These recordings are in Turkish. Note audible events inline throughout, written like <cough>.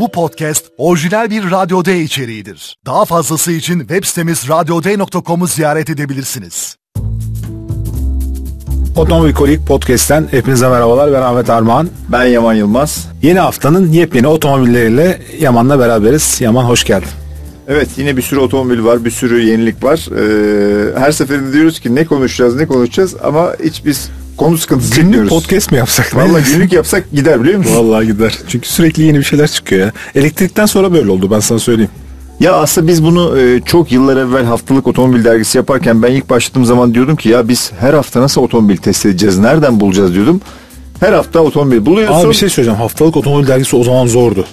Bu podcast orijinal bir Radyo D içeriğidir. Daha fazlası için web sitemiz radyoday.com'u ziyaret edebilirsiniz. Otomobil Kolik Podcast'ten hepinize merhabalar. Ben Ahmet Armağan. Ben Yaman Yılmaz. Yeni haftanın yepyeni otomobilleriyle Yaman'la beraberiz. Yaman hoş geldin. Evet yine bir sürü otomobil var, bir sürü yenilik var. Ee, her seferinde diyoruz ki ne konuşacağız, ne konuşacağız ama hiç biz konu sıkıntısı Günlük çekmiyoruz. podcast mi yapsak? Vallahi günlük yapsak gider biliyor musun? Vallahi gider. Çünkü sürekli yeni bir şeyler çıkıyor ya. Elektrikten sonra böyle oldu ben sana söyleyeyim. Ya aslında biz bunu e, çok yıllar evvel haftalık otomobil dergisi yaparken ben ilk başladığım zaman diyordum ki ya biz her hafta nasıl otomobil test edeceğiz, nereden bulacağız diyordum. Her hafta otomobil buluyorsun Abi bir şey söyleyeceğim. Haftalık otomobil dergisi o zaman zordu.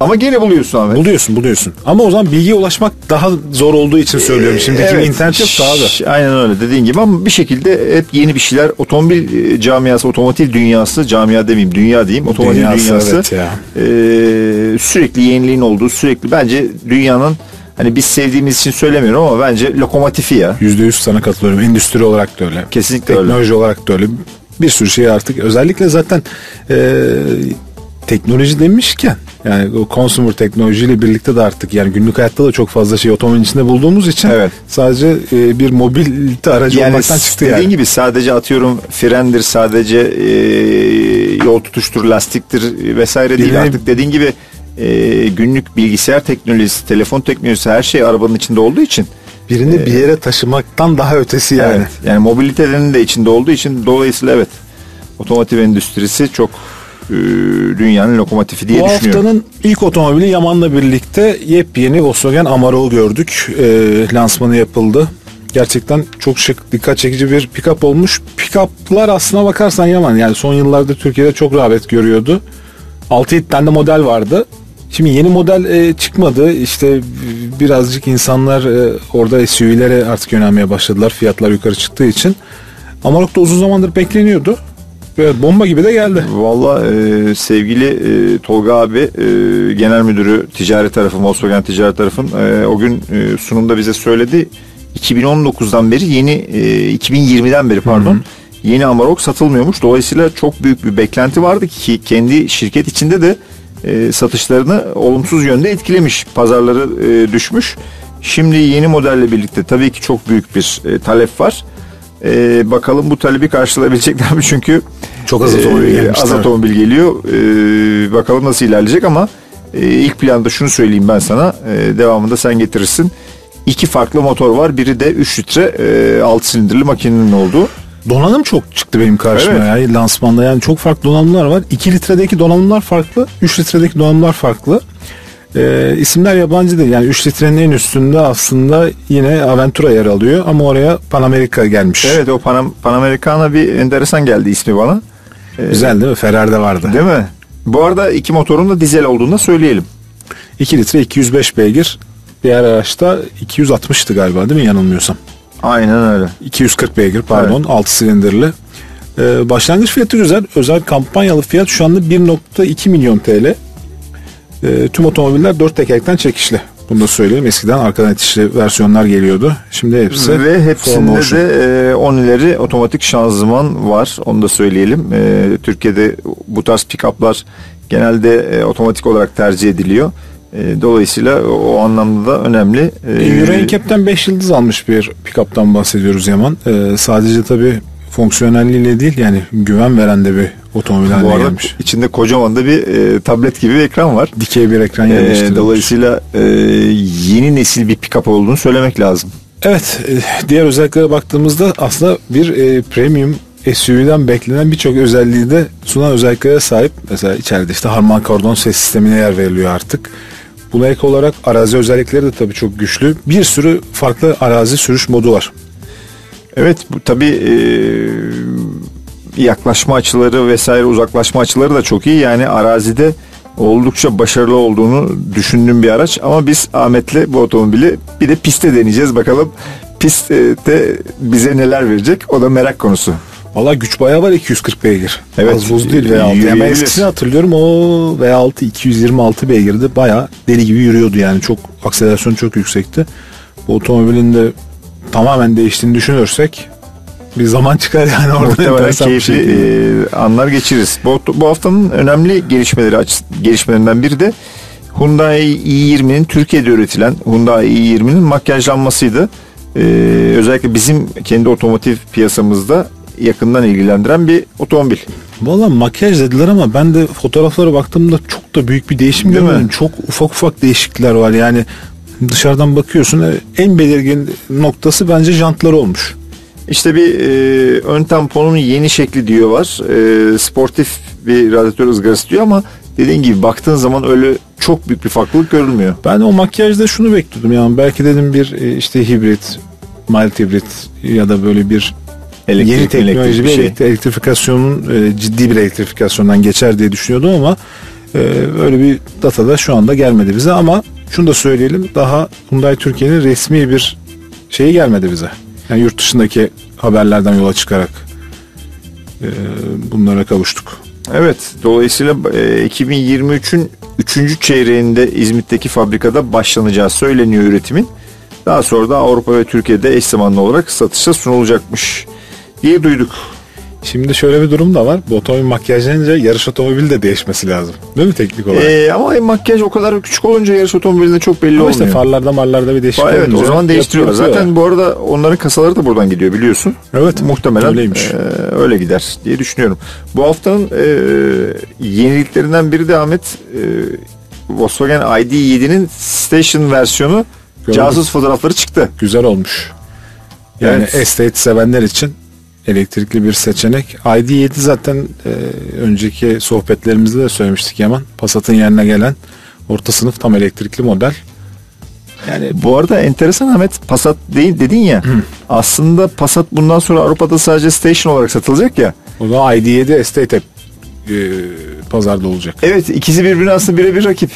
Ama gene buluyorsun Ahmet. Buluyorsun buluyorsun. Ama o zaman bilgiye ulaşmak daha zor olduğu için söylüyorum. Şimdiki Evet. internet yok daha da. Aynen öyle dediğin gibi ama bir şekilde hep yeni bir şeyler otomobil e, camiası, otomotiv dünyası, camia demeyeyim dünya diyeyim, otomobil Dünyası, dünyası, evet ya. e, sürekli yeniliğin olduğu, sürekli bence dünyanın hani biz sevdiğimiz için söylemiyorum ama bence lokomotifi ya. Yüzde yüz sana katılıyorum. Endüstri olarak da öyle. Kesinlikle öyle. Teknoloji olarak da öyle. Bir sürü şey artık özellikle zaten e, teknoloji demişken yani o consumer teknolojiyle birlikte de artık yani günlük hayatta da çok fazla şey otomobilin içinde bulduğumuz için Evet. sadece e, bir mobilite aracı Yani olmaktan çıktı dediğin yani. gibi sadece atıyorum frendir, sadece e, yol tutuştur, lastiktir vesaire değil. Birine- Artık dediğin gibi e, günlük bilgisayar teknolojisi, telefon teknolojisi her şey arabanın içinde olduğu için Birini bir yere taşımaktan daha ötesi yani. Evet. Yani mobilitenin de içinde olduğu için dolayısıyla evet otomotiv endüstrisi çok e, dünyanın lokomotifi diye Bu düşünüyorum. haftanın ilk otomobili Yaman'la birlikte yepyeni Volkswagen Amarok'u gördük. E, lansmanı yapıldı. Gerçekten çok şık, dikkat çekici bir pick-up olmuş. Pick-up'lar aslına bakarsan Yaman yani son yıllarda Türkiye'de çok rağbet görüyordu. 6-7 tane de model vardı. Şimdi yeni model e, çıkmadı. İşte birazcık insanlar e, orada SUV'lere artık yönelmeye başladılar. Fiyatlar yukarı çıktığı için. Amarok da uzun zamandır bekleniyordu. Ve bomba gibi de geldi. Valla e, sevgili e, Tolga abi e, genel müdürü ticaret tarafı Volkswagen ticaret tarafın e, o gün e, sunumda bize söyledi 2019'dan beri yeni e, 2020'den beri pardon yeni Amarok satılmıyormuş. Dolayısıyla çok büyük bir beklenti vardı ki kendi şirket içinde de e, satışlarını olumsuz yönde etkilemiş. Pazarları e, düşmüş. Şimdi yeni modelle birlikte tabii ki çok büyük bir e, talep var. E, bakalım bu talebi karşılayabilecekler mi? Çünkü Çok az otomobil e, gelmiş, az otomobil geliyor. E, bakalım nasıl ilerleyecek ama e, ilk planda şunu söyleyeyim ben sana. E, devamında sen getirirsin. İki farklı motor var. Biri de 3 litre e, 6 silindirli makinenin olduğu. Donanım çok çıktı benim karşıma Evet. ya lansmanda yani çok farklı donanımlar var. 2 litredeki donanımlar farklı, 3 litredeki donanımlar farklı. Ee, isimler yabancı değil yani 3 litrenin en üstünde aslında yine Aventura yer alıyor ama oraya Panamerika gelmiş. Evet o Panam Panamericana bir enteresan geldi ismi bana. Güzel değil mi? Ferrari'de vardı. Değil mi? Bu arada iki motorun da dizel olduğunu da söyleyelim. 2 litre 205 beygir. Diğer araçta 260'tı galiba değil mi yanılmıyorsam. Aynen öyle. 240 beygir pardon 6 silindirli. Ee, başlangıç fiyatı güzel. Özel kampanyalı fiyat şu anda 1.2 milyon TL. Ee, tüm otomobiller 4 tekerlekten çekişli. Bunu da söyleyeyim. Eskiden arkadan itişli versiyonlar geliyordu. Şimdi hepsi Ve hepsinde de e, 10 ileri otomatik şanzıman var. Onu da söyleyelim. E, Türkiye'de bu tarz pick-up'lar genelde e, otomatik olarak tercih ediliyor. E, dolayısıyla o, o anlamda da önemli. E, Euro NCAP'ten 5 yıldız almış bir pick-up'tan bahsediyoruz Yaman. Ee, sadece tabii fonksiyonelliğiyle değil yani güven veren de bir otomobil bu haline arada gelmiş. içinde kocaman da bir e, tablet gibi bir ekran var. Dikey bir ekran E, yerleştirilmiş. dolayısıyla e, yeni nesil bir pick-up olduğunu söylemek lazım. Evet, e, diğer özelliklere baktığımızda aslında bir e, premium SUV'den beklenen birçok özelliği de sunan özelliklere sahip. Mesela içeride işte Harman Kardon ses sistemine yer veriliyor artık. Buna ek olarak arazi özellikleri de tabii çok güçlü. Bir sürü farklı arazi sürüş modu var. Evet bu tabii e, yaklaşma açıları vesaire uzaklaşma açıları da çok iyi. Yani arazide oldukça başarılı olduğunu düşündüğüm bir araç. Ama biz Ahmet'le bu otomobili bir de pistte deneyeceğiz. Bakalım pistte bize neler verecek o da merak konusu. Valla güç bayağı var 240 beygir. Evet, Az buz değil V6. Yani ben eskisini hatırlıyorum o V6 226 beygirdi. Bayağı deli gibi yürüyordu yani. Çok akselerasyon çok yüksekti. Bu otomobilin de tamamen değiştiğini düşünürsek bir zaman çıkar yani orada. Muhtemelen keyifli şekilde. e, anlar geçiririz. Bu, bu haftanın önemli gelişmeleri gelişmelerinden biri de Hyundai i20'nin Türkiye'de üretilen Hyundai i20'nin makyajlanmasıydı. Ee, özellikle bizim kendi otomotiv piyasamızda yakından ilgilendiren bir otomobil. Valla makyaj dediler ama ben de fotoğraflara baktığımda çok da büyük bir değişim Değil mi? görmedim. Çok ufak ufak değişiklikler var yani dışarıdan bakıyorsun e, en belirgin noktası bence jantlar olmuş. İşte bir e, ön tamponun yeni şekli diyor var. E, sportif bir radyatör ızgarası diyor ama dediğin gibi baktığın zaman öyle çok büyük bir farklılık görülmüyor. Ben o makyajda şunu bekliyordum yani belki dedim bir e, işte hibrit, mild hibrit ya da böyle bir Elektrik, yeni teknoloji bir şey. elektri- elektrifikasyonun e, ciddi bir elektrifikasyondan geçer diye düşünüyordum ama e, öyle bir data da şu anda gelmedi bize ama şunu da söyleyelim daha Hyundai Türkiye'nin resmi bir şeyi gelmedi bize. Yani yurt dışındaki haberlerden yola çıkarak e, bunlara kavuştuk. Evet dolayısıyla e, 2023'ün 3. çeyreğinde İzmit'teki fabrikada başlanacağı söyleniyor üretimin. Daha sonra da Avrupa ve Türkiye'de eş zamanlı olarak satışa sunulacakmış diye duyduk. Şimdi şöyle bir durum da var. Bu otomobil makyajlanınca yarış otomobili de değişmesi lazım. Değil mi teknik olarak? E, ama makyaj o kadar küçük olunca yarış otomobilinde çok belli Ama olmuyor. işte farlarda marlarda bir değişiklik Evet o zaman değiştiriyorlar. Zaten bu arada onların kasaları da buradan gidiyor biliyorsun. Evet, Muhtemelen öyleymiş. e, öyle gider diye düşünüyorum. Bu haftanın e, yeniliklerinden biri de Ahmet e, Volkswagen ID7'nin Station versiyonu Gördüm. casus fotoğrafları çıktı. güzel olmuş. Yani Evet. estate sevenler için elektrikli bir seçenek. ID7 zaten e, önceki sohbetlerimizde de söylemiştik Yaman. Passat'ın yerine gelen orta sınıf tam elektrikli model. Yani Bu arada enteresan Ahmet Passat değil dedin ya. Aslında Passat bundan sonra Avrupa'da sadece Station olarak satılacak ya. o da ID7 estate e, pazarda olacak. Evet ikisi birbirine aslında birebir rakip.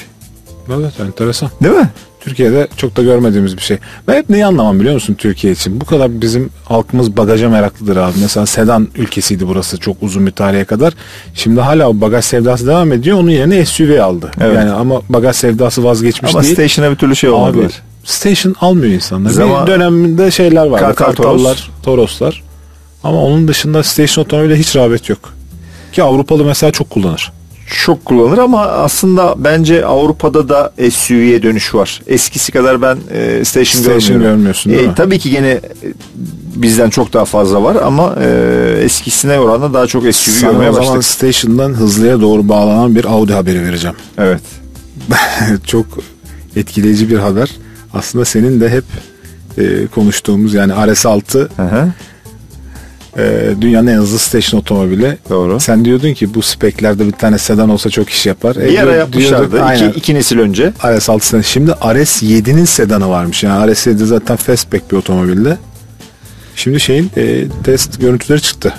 Evet enteresan. Değil mi? Türkiye'de çok da görmediğimiz bir şey. Ben hep neyi anlamam biliyor musun Türkiye için? Bu kadar bizim halkımız bagaja meraklıdır abi. Mesela sedan ülkesiydi burası çok uzun bir tarihe kadar. Şimdi hala o bagaj sevdası devam ediyor. Onun yerine SUV aldı. Evet. Yani ama bagaj sevdası vazgeçmiş Ama değil. Station'a bir türlü şey Abi olmadılar. station almıyor insanlar. Zaman- Bir döneminde şeyler vardı. Kartal, Kartallar, Toroslar. Ama onun dışında station otomobile hiç rağbet yok. Ki Avrupalı mesela çok kullanır. Çok kullanılır ama aslında bence Avrupa'da da SUV'ye dönüş var. Eskisi kadar ben e, station, Station görmüyorum. görmüyorsun, değil mi? Tabii ki gene e, bizden çok daha fazla var ama e, eskisine oranla daha çok SUV Sana görmeye başladık. station'dan hızlıya doğru bağlanan bir Audi haberi vereceğim. <laughs> Evet. <laughs> çok etkileyici bir haber. Aslında senin de hep e, konuştuğumuz yani RS6 Hı hı. E, dünyanın en hızlı station otomobili. Doğru. Sen diyordun ki bu speklerde bir tane sedan olsa çok iş yapar. E, Bir ara diyor- yapmışlardı. diyorduk, aynen. iki, iki nesil önce. RS6 sedan. Şimdi RS7'nin sedanı varmış. Yani RS7 zaten fastback bir otomobilde. Şimdi şeyin e, test görüntüleri çıktı.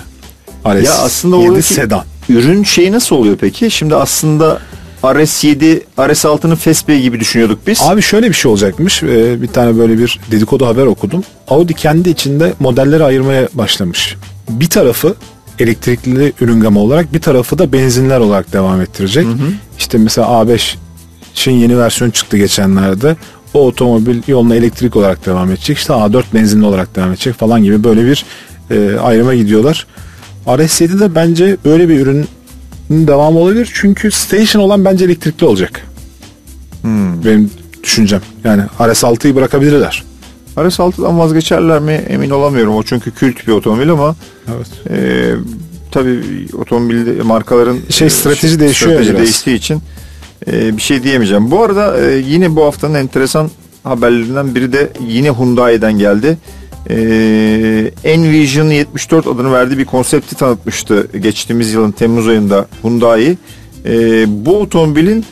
RS7 Ya aslında oradaki sedan. ürün şeyi nasıl oluyor peki? Şimdi aslında RS7, RS6'nın Fastback gibi düşünüyorduk biz. Abi şöyle bir şey olacakmış. Ee, bir tane böyle bir dedikodu haber okudum. Audi kendi içinde modelleri ayırmaya başlamış. Bir tarafı elektrikli ürün gamı olarak bir tarafı da benzinler olarak devam ettirecek. İşte mesela A5'in yeni versiyon çıktı geçenlerde. O otomobil yoluna elektrik olarak devam edecek. İşte A4 benzinli olarak devam edecek falan gibi böyle bir e, ayrıma gidiyorlar. RS7 de bence böyle bir ürünün devamı olabilir. Çünkü station olan bence elektrikli olacak. Benim düşüncem. Yani RS6'yı bırakabilirler. RS6'dan vazgeçerler mi emin olamıyorum. O çünkü kült bir otomobil ama Evet. Ee, tabii otomobil markaların Şey, e, strateji değişiyor strateji biraz. değiştiği için e, bir şey diyemeyeceğim. Bu arada e, yine bu haftanın enteresan haberlerinden biri de yine Hyundai'den geldi. E, Envision 74 adını verdiği bir konsepti tanıtmıştı geçtiğimiz yılın Temmuz ayında Hyundai. E, bu otomobilin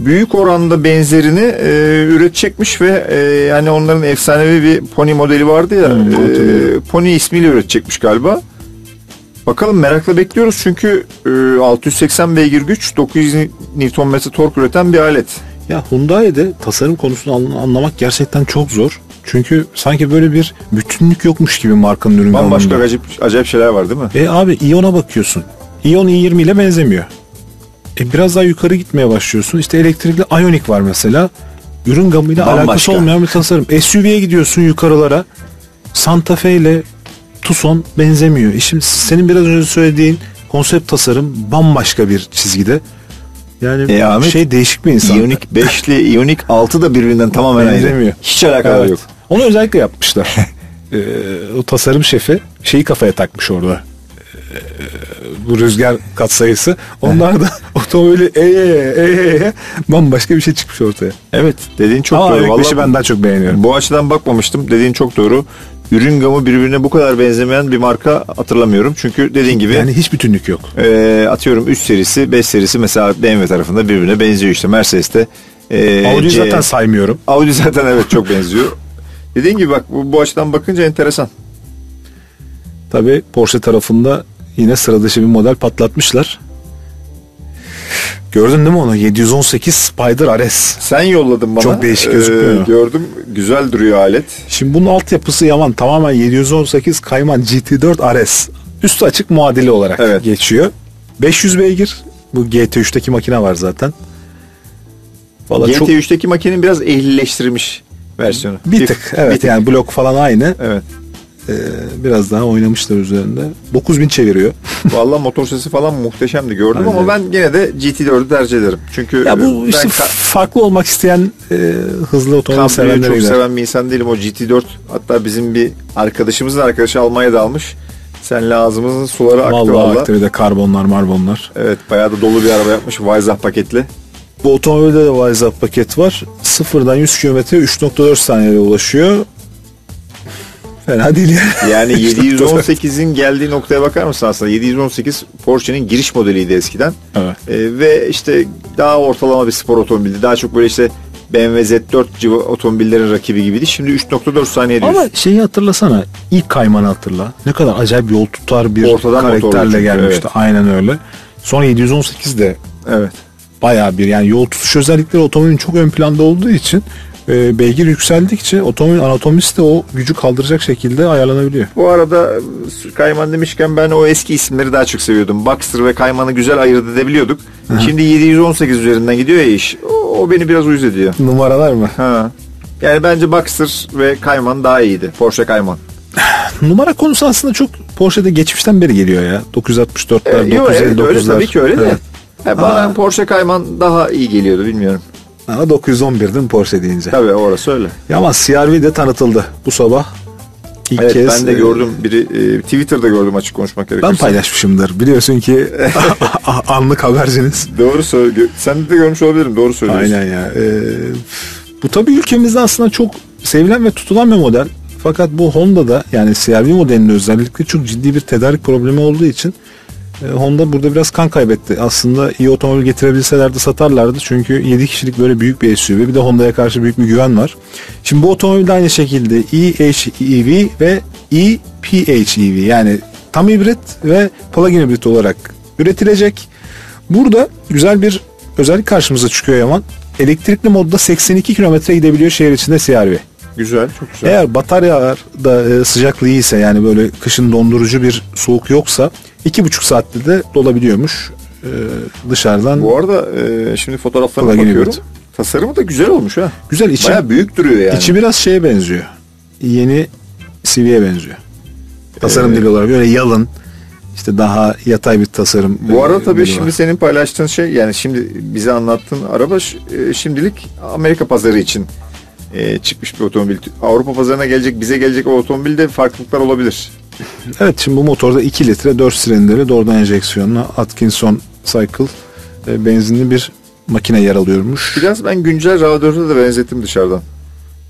büyük oranda benzerini e, üretecekmiş ve e, yani onların efsanevi bir Pony modeli vardı ya. Hmm, e. Pony ismiyle üretecekmiş galiba. Bakalım merakla bekliyoruz çünkü e, 680 beygir güç 900 Nm tork üreten bir alet. Ya Hyundai'de tasarım konusunu an- anlamak gerçekten çok zor. Çünkü sanki böyle bir bütünlük yokmuş gibi markanın ürün Bambaşka gamında. acayip, acayip şeyler var değil mi? E abi Ion'a bakıyorsun. Ion i20 ile benzemiyor. E biraz daha yukarı gitmeye başlıyorsun. İşte elektrikli Ioniq var mesela. Ürün gamıyla Bambaşka. alakası olmayan bir tasarım. SUV'ye gidiyorsun yukarılara. Santa Fe ile Tucson benzemiyor. E şimdi senin biraz önce söylediğin konsept tasarım bambaşka bir çizgide. Yani E, Ahmet, şey değişik bir insan. Ioniq 5 ile Ioniq 6 da birbirinden tamamen ayrı. Hiç alakaları Evet. yok. Onu özellikle yapmışlar. <laughs> Ee, o tasarım şefi şeyi kafaya takmış orada. Ee, bu rüzgar katsayısı. Onlar da <laughs> otomobili eye eye eye bambaşka bir şey çıkmış ortaya. Evet dediğin çok Ama doğru. Vallahi ben daha çok beğeniyorum. bu açıdan bakmamıştım. Dediğin çok doğru. Ürün gamı birbirine bu kadar benzemeyen bir marka hatırlamıyorum. Çünkü dediğin gibi Yani hiç bütünlük yok. e, atıyorum 3 serisi 5 serisi mesela BMW tarafında birbirine benziyor işte. Mercedes'te e, Audi'yi C- zaten saymıyorum. Audi zaten evet çok benziyor. <laughs> Dediğin gibi bak bu, bu açıdan bakınca enteresan. Tabii Porsche tarafında yine sıra dışı bir model patlatmışlar. Gördün değil mi onu? 718 Spider RS. Sen yolladın bana. Çok değişik gözüküyor. gördüm. Güzel duruyor alet. Şimdi bunun altyapısı Yaman tamamen 718 Kayman GT4 RS. Üstü açık muadili olarak Evet. geçiyor. 500 beygir. Bu GT3'teki makine var zaten. Valla çok GT3'teki makinenin biraz ehlileştirilmiş versiyonu. bir tık evet bir tık. yani blok falan aynı. Evet. Ee, biraz daha oynamışlar üzerinde. 9000 çeviriyor. <laughs> Vallahi motor sesi falan muhteşemdi gördüm Aynen. ama ben gene de GT4'ü tercih ederim. Çünkü ya bu ben işte farklı olmak isteyen e, hızlı otomobil sevenlere çok gider. seven bir insan değilim. O GT4 hatta bizim bir arkadaşımızın arkadaşı Almanya'da almış. Senle ağzımızın suları aktı Vallahi valla. aktı bir de karbonlar marbonlar. Evet bayağı da dolu bir araba yapmış. Weissach paketli. Bu otomobilde de Weissach paket var. Sıfırdan 100 kilometre 3.4 saniyede ulaşıyor. Fena değil <laughs> yani. <laughs> Yani 718'in geldiği noktaya bakar mısın aslında? 718 Porsche'nin giriş modeliydi eskiden. Evet. Ee, ve işte daha ortalama bir spor otomobildi. Daha çok böyle işte BMW Z4 civa otomobillerin rakibi gibiydi. Şimdi 3.4 saniye diyorsun. Ama şeyi hatırlasana. ilk kaymanı hatırla. Ne kadar acayip yol tutar bir Ortadan karakterle çünkü, gelmişti. evet. Aynen öyle. Sonra 718 de Evet. Bayağı bir yani yol tutuş özellikleri otomobilin çok ön planda olduğu için e, beygir yükseldikçe otomobilin anatomisi de o gücü kaldıracak şekilde ayarlanabiliyor. Bu arada e, Kayman demişken ben o eski isimleri daha çok seviyordum. Boxster ve Kayman'ı güzel ayırt edebiliyorduk. Şimdi 718 üzerinden gidiyor ya iş. O, o beni biraz uyuz ediyor. Numaralar mı? Ha. Yani bence Boxster ve Kayman daha iyiydi. Porsche Kayman. <sighs> Numara konusu aslında çok Porsche'de geçmişten beri geliyor ya. 964'ler, Ee, yo, evet, 959'lar. öyle tabii ki öyle de. Evet. Ha, bana Aa. Porsche Kayman daha iyi geliyordu bilmiyorum. Ama 911 değil mi Porsche deyince? Tabii orası öyle. Ya ama CR-V de tanıtıldı bu sabah. İlk Evet kez ben de e, gördüm biri e, Twitter'da gördüm açık konuşmak gerekirse. Ben paylaşmışımdır. Biliyorsun ki <laughs> anlık haberciniz. Doğru söylüyor. Sen de görmüş olabilirim. Doğru söylüyorsun. Aynen ya. Ee, bu tabii ülkemizde aslında çok sevilen ve tutulan bir model. Fakat bu Honda'da yani CR-V modelinde özellikle çok ciddi bir tedarik problemi olduğu için Honda burada biraz kan kaybetti. Aslında iyi otomobil getirebilselerdi satarlardı. Çünkü 7 kişilik böyle büyük bir SUV. Bir de Honda'ya karşı büyük bir güven var. Şimdi bu otomobilde aynı şekilde eHEV ve ePHEV yani tam hibrit ve plug-in hibrit olarak üretilecek. Burada güzel bir özellik karşımıza çıkıyor Yaman. Elektrikli modda 82 kilometre gidebiliyor şehir içinde CR-V. Güzel. Çok güzel. Eğer bataryalar da e, sıcaklığı iyiyse yani böyle kışın dondurucu bir soğuk yoksa iki buçuk saatte de dolabiliyormuş e, dışarıdan. Bu arada e, şimdi fotoğraflarına bakıyorum. hibrit. Tasarımı da güzel olmuş ha. Güzel içi, Baya büyük duruyor yani. içi biraz şeye benziyor. Yeni CV'ye benziyor. Tasarım Ee, dili olarak böyle yalın işte daha yatay bir tasarım. Bu arada tabii şimdi var. senin paylaştığın şey yani şimdi bize anlattığın araba e, şimdilik Amerika pazarı için e, çıkmış bir otomobil. Avrupa pazarına gelecek bize gelecek o otomobilde farklılıklar olabilir. Evet şimdi bu motorda 2 litre 4 silindirli doğrudan enjeksiyonlu Atkinson Cycle e, benzinli bir makine yer alıyormuş. Biraz ben güncel radyatörde de benzettim dışarıdan.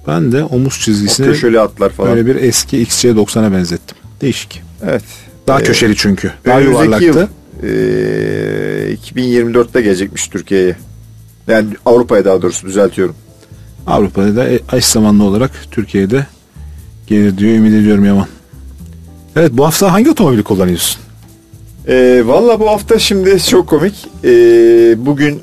Ben de omuz O çizgisini köşeli atlar falan. böyle bir eski XC90'a benzettim. Değişik. Evet. Daha Ee, köşeli çünkü. Daha yuvarlaktı. yıl e, 2024'te gelecekmiş Türkiye'ye. Yani Avrupa'ya daha doğrusu düzeltiyorum. Avrupa'da da eş zamanlı olarak Türkiye'de gelir diyor ümit ediyorum Yaman. Evet bu hafta hangi otomobili kullanıyorsun? E, Valla bu hafta şimdi çok komik. E, bugün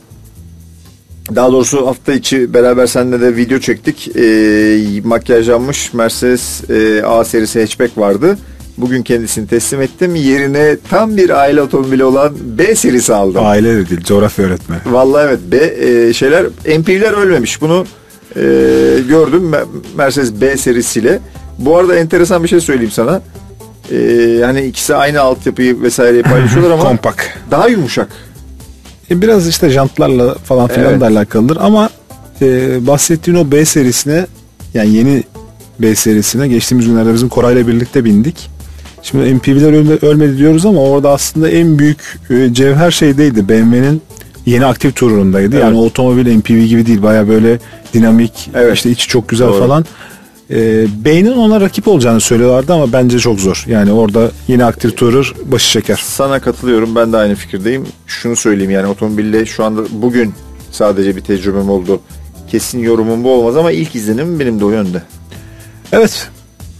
daha doğrusu hafta içi beraber seninle de video çektik. E, makyajlanmış Mercedes e, A serisi hatchback vardı. Bugün kendisini teslim ettim. Yerine tam bir aile otomobili olan B serisi aldım. Aile de değil coğrafya öğretmeni. Vallahi evet B e, şeyler MP'ler ölmemiş. Bunu e, gördüm Me- Mercedes B serisiyle. Bu arada enteresan bir şey söyleyeyim sana. E, hani ikisi aynı altyapıyı vesaireyi paylaşıyorlar ama <clears throat> Kompak. daha yumuşak. E, biraz işte jantlarla falan filan Evet. da alakalıdır ama e, bahsettiğin o B serisine yani yeni B serisine geçtiğimiz günlerde bizim Koray'la birlikte bindik. Şimdi MPV'ler ölme- ölmedi diyoruz ama orada aslında en büyük e, cevher şeydeydi. BMW'nin yeni aktif turundaydı. Yani Evet. otomobil MPV gibi değil. Baya böyle dinamik, Evet. işte içi çok güzel Doğru. falan. E, B'nin ona rakip olacağını söylüyorlardı ama bence çok zor. Yani orada yeni aktif Tourer başı çeker. Sana katılıyorum. Ben de aynı fikirdeyim. Şunu söyleyeyim yani otomobille şu anda bugün sadece bir tecrübem oldu. Kesin yorumum bu olmaz ama ilk izlenim benim de o yönde. Evet.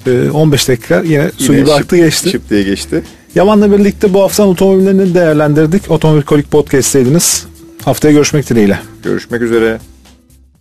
e, 15 dakika yine su Yine gibi aktı geçti. Şıp diye geçti. Yaman'la birlikte bu haftanın otomobillerini değerlendirdik. Otomobil Kolik Podcast'teydiniz. Haftaya görüşmek dileğiyle. Görüşmek üzere.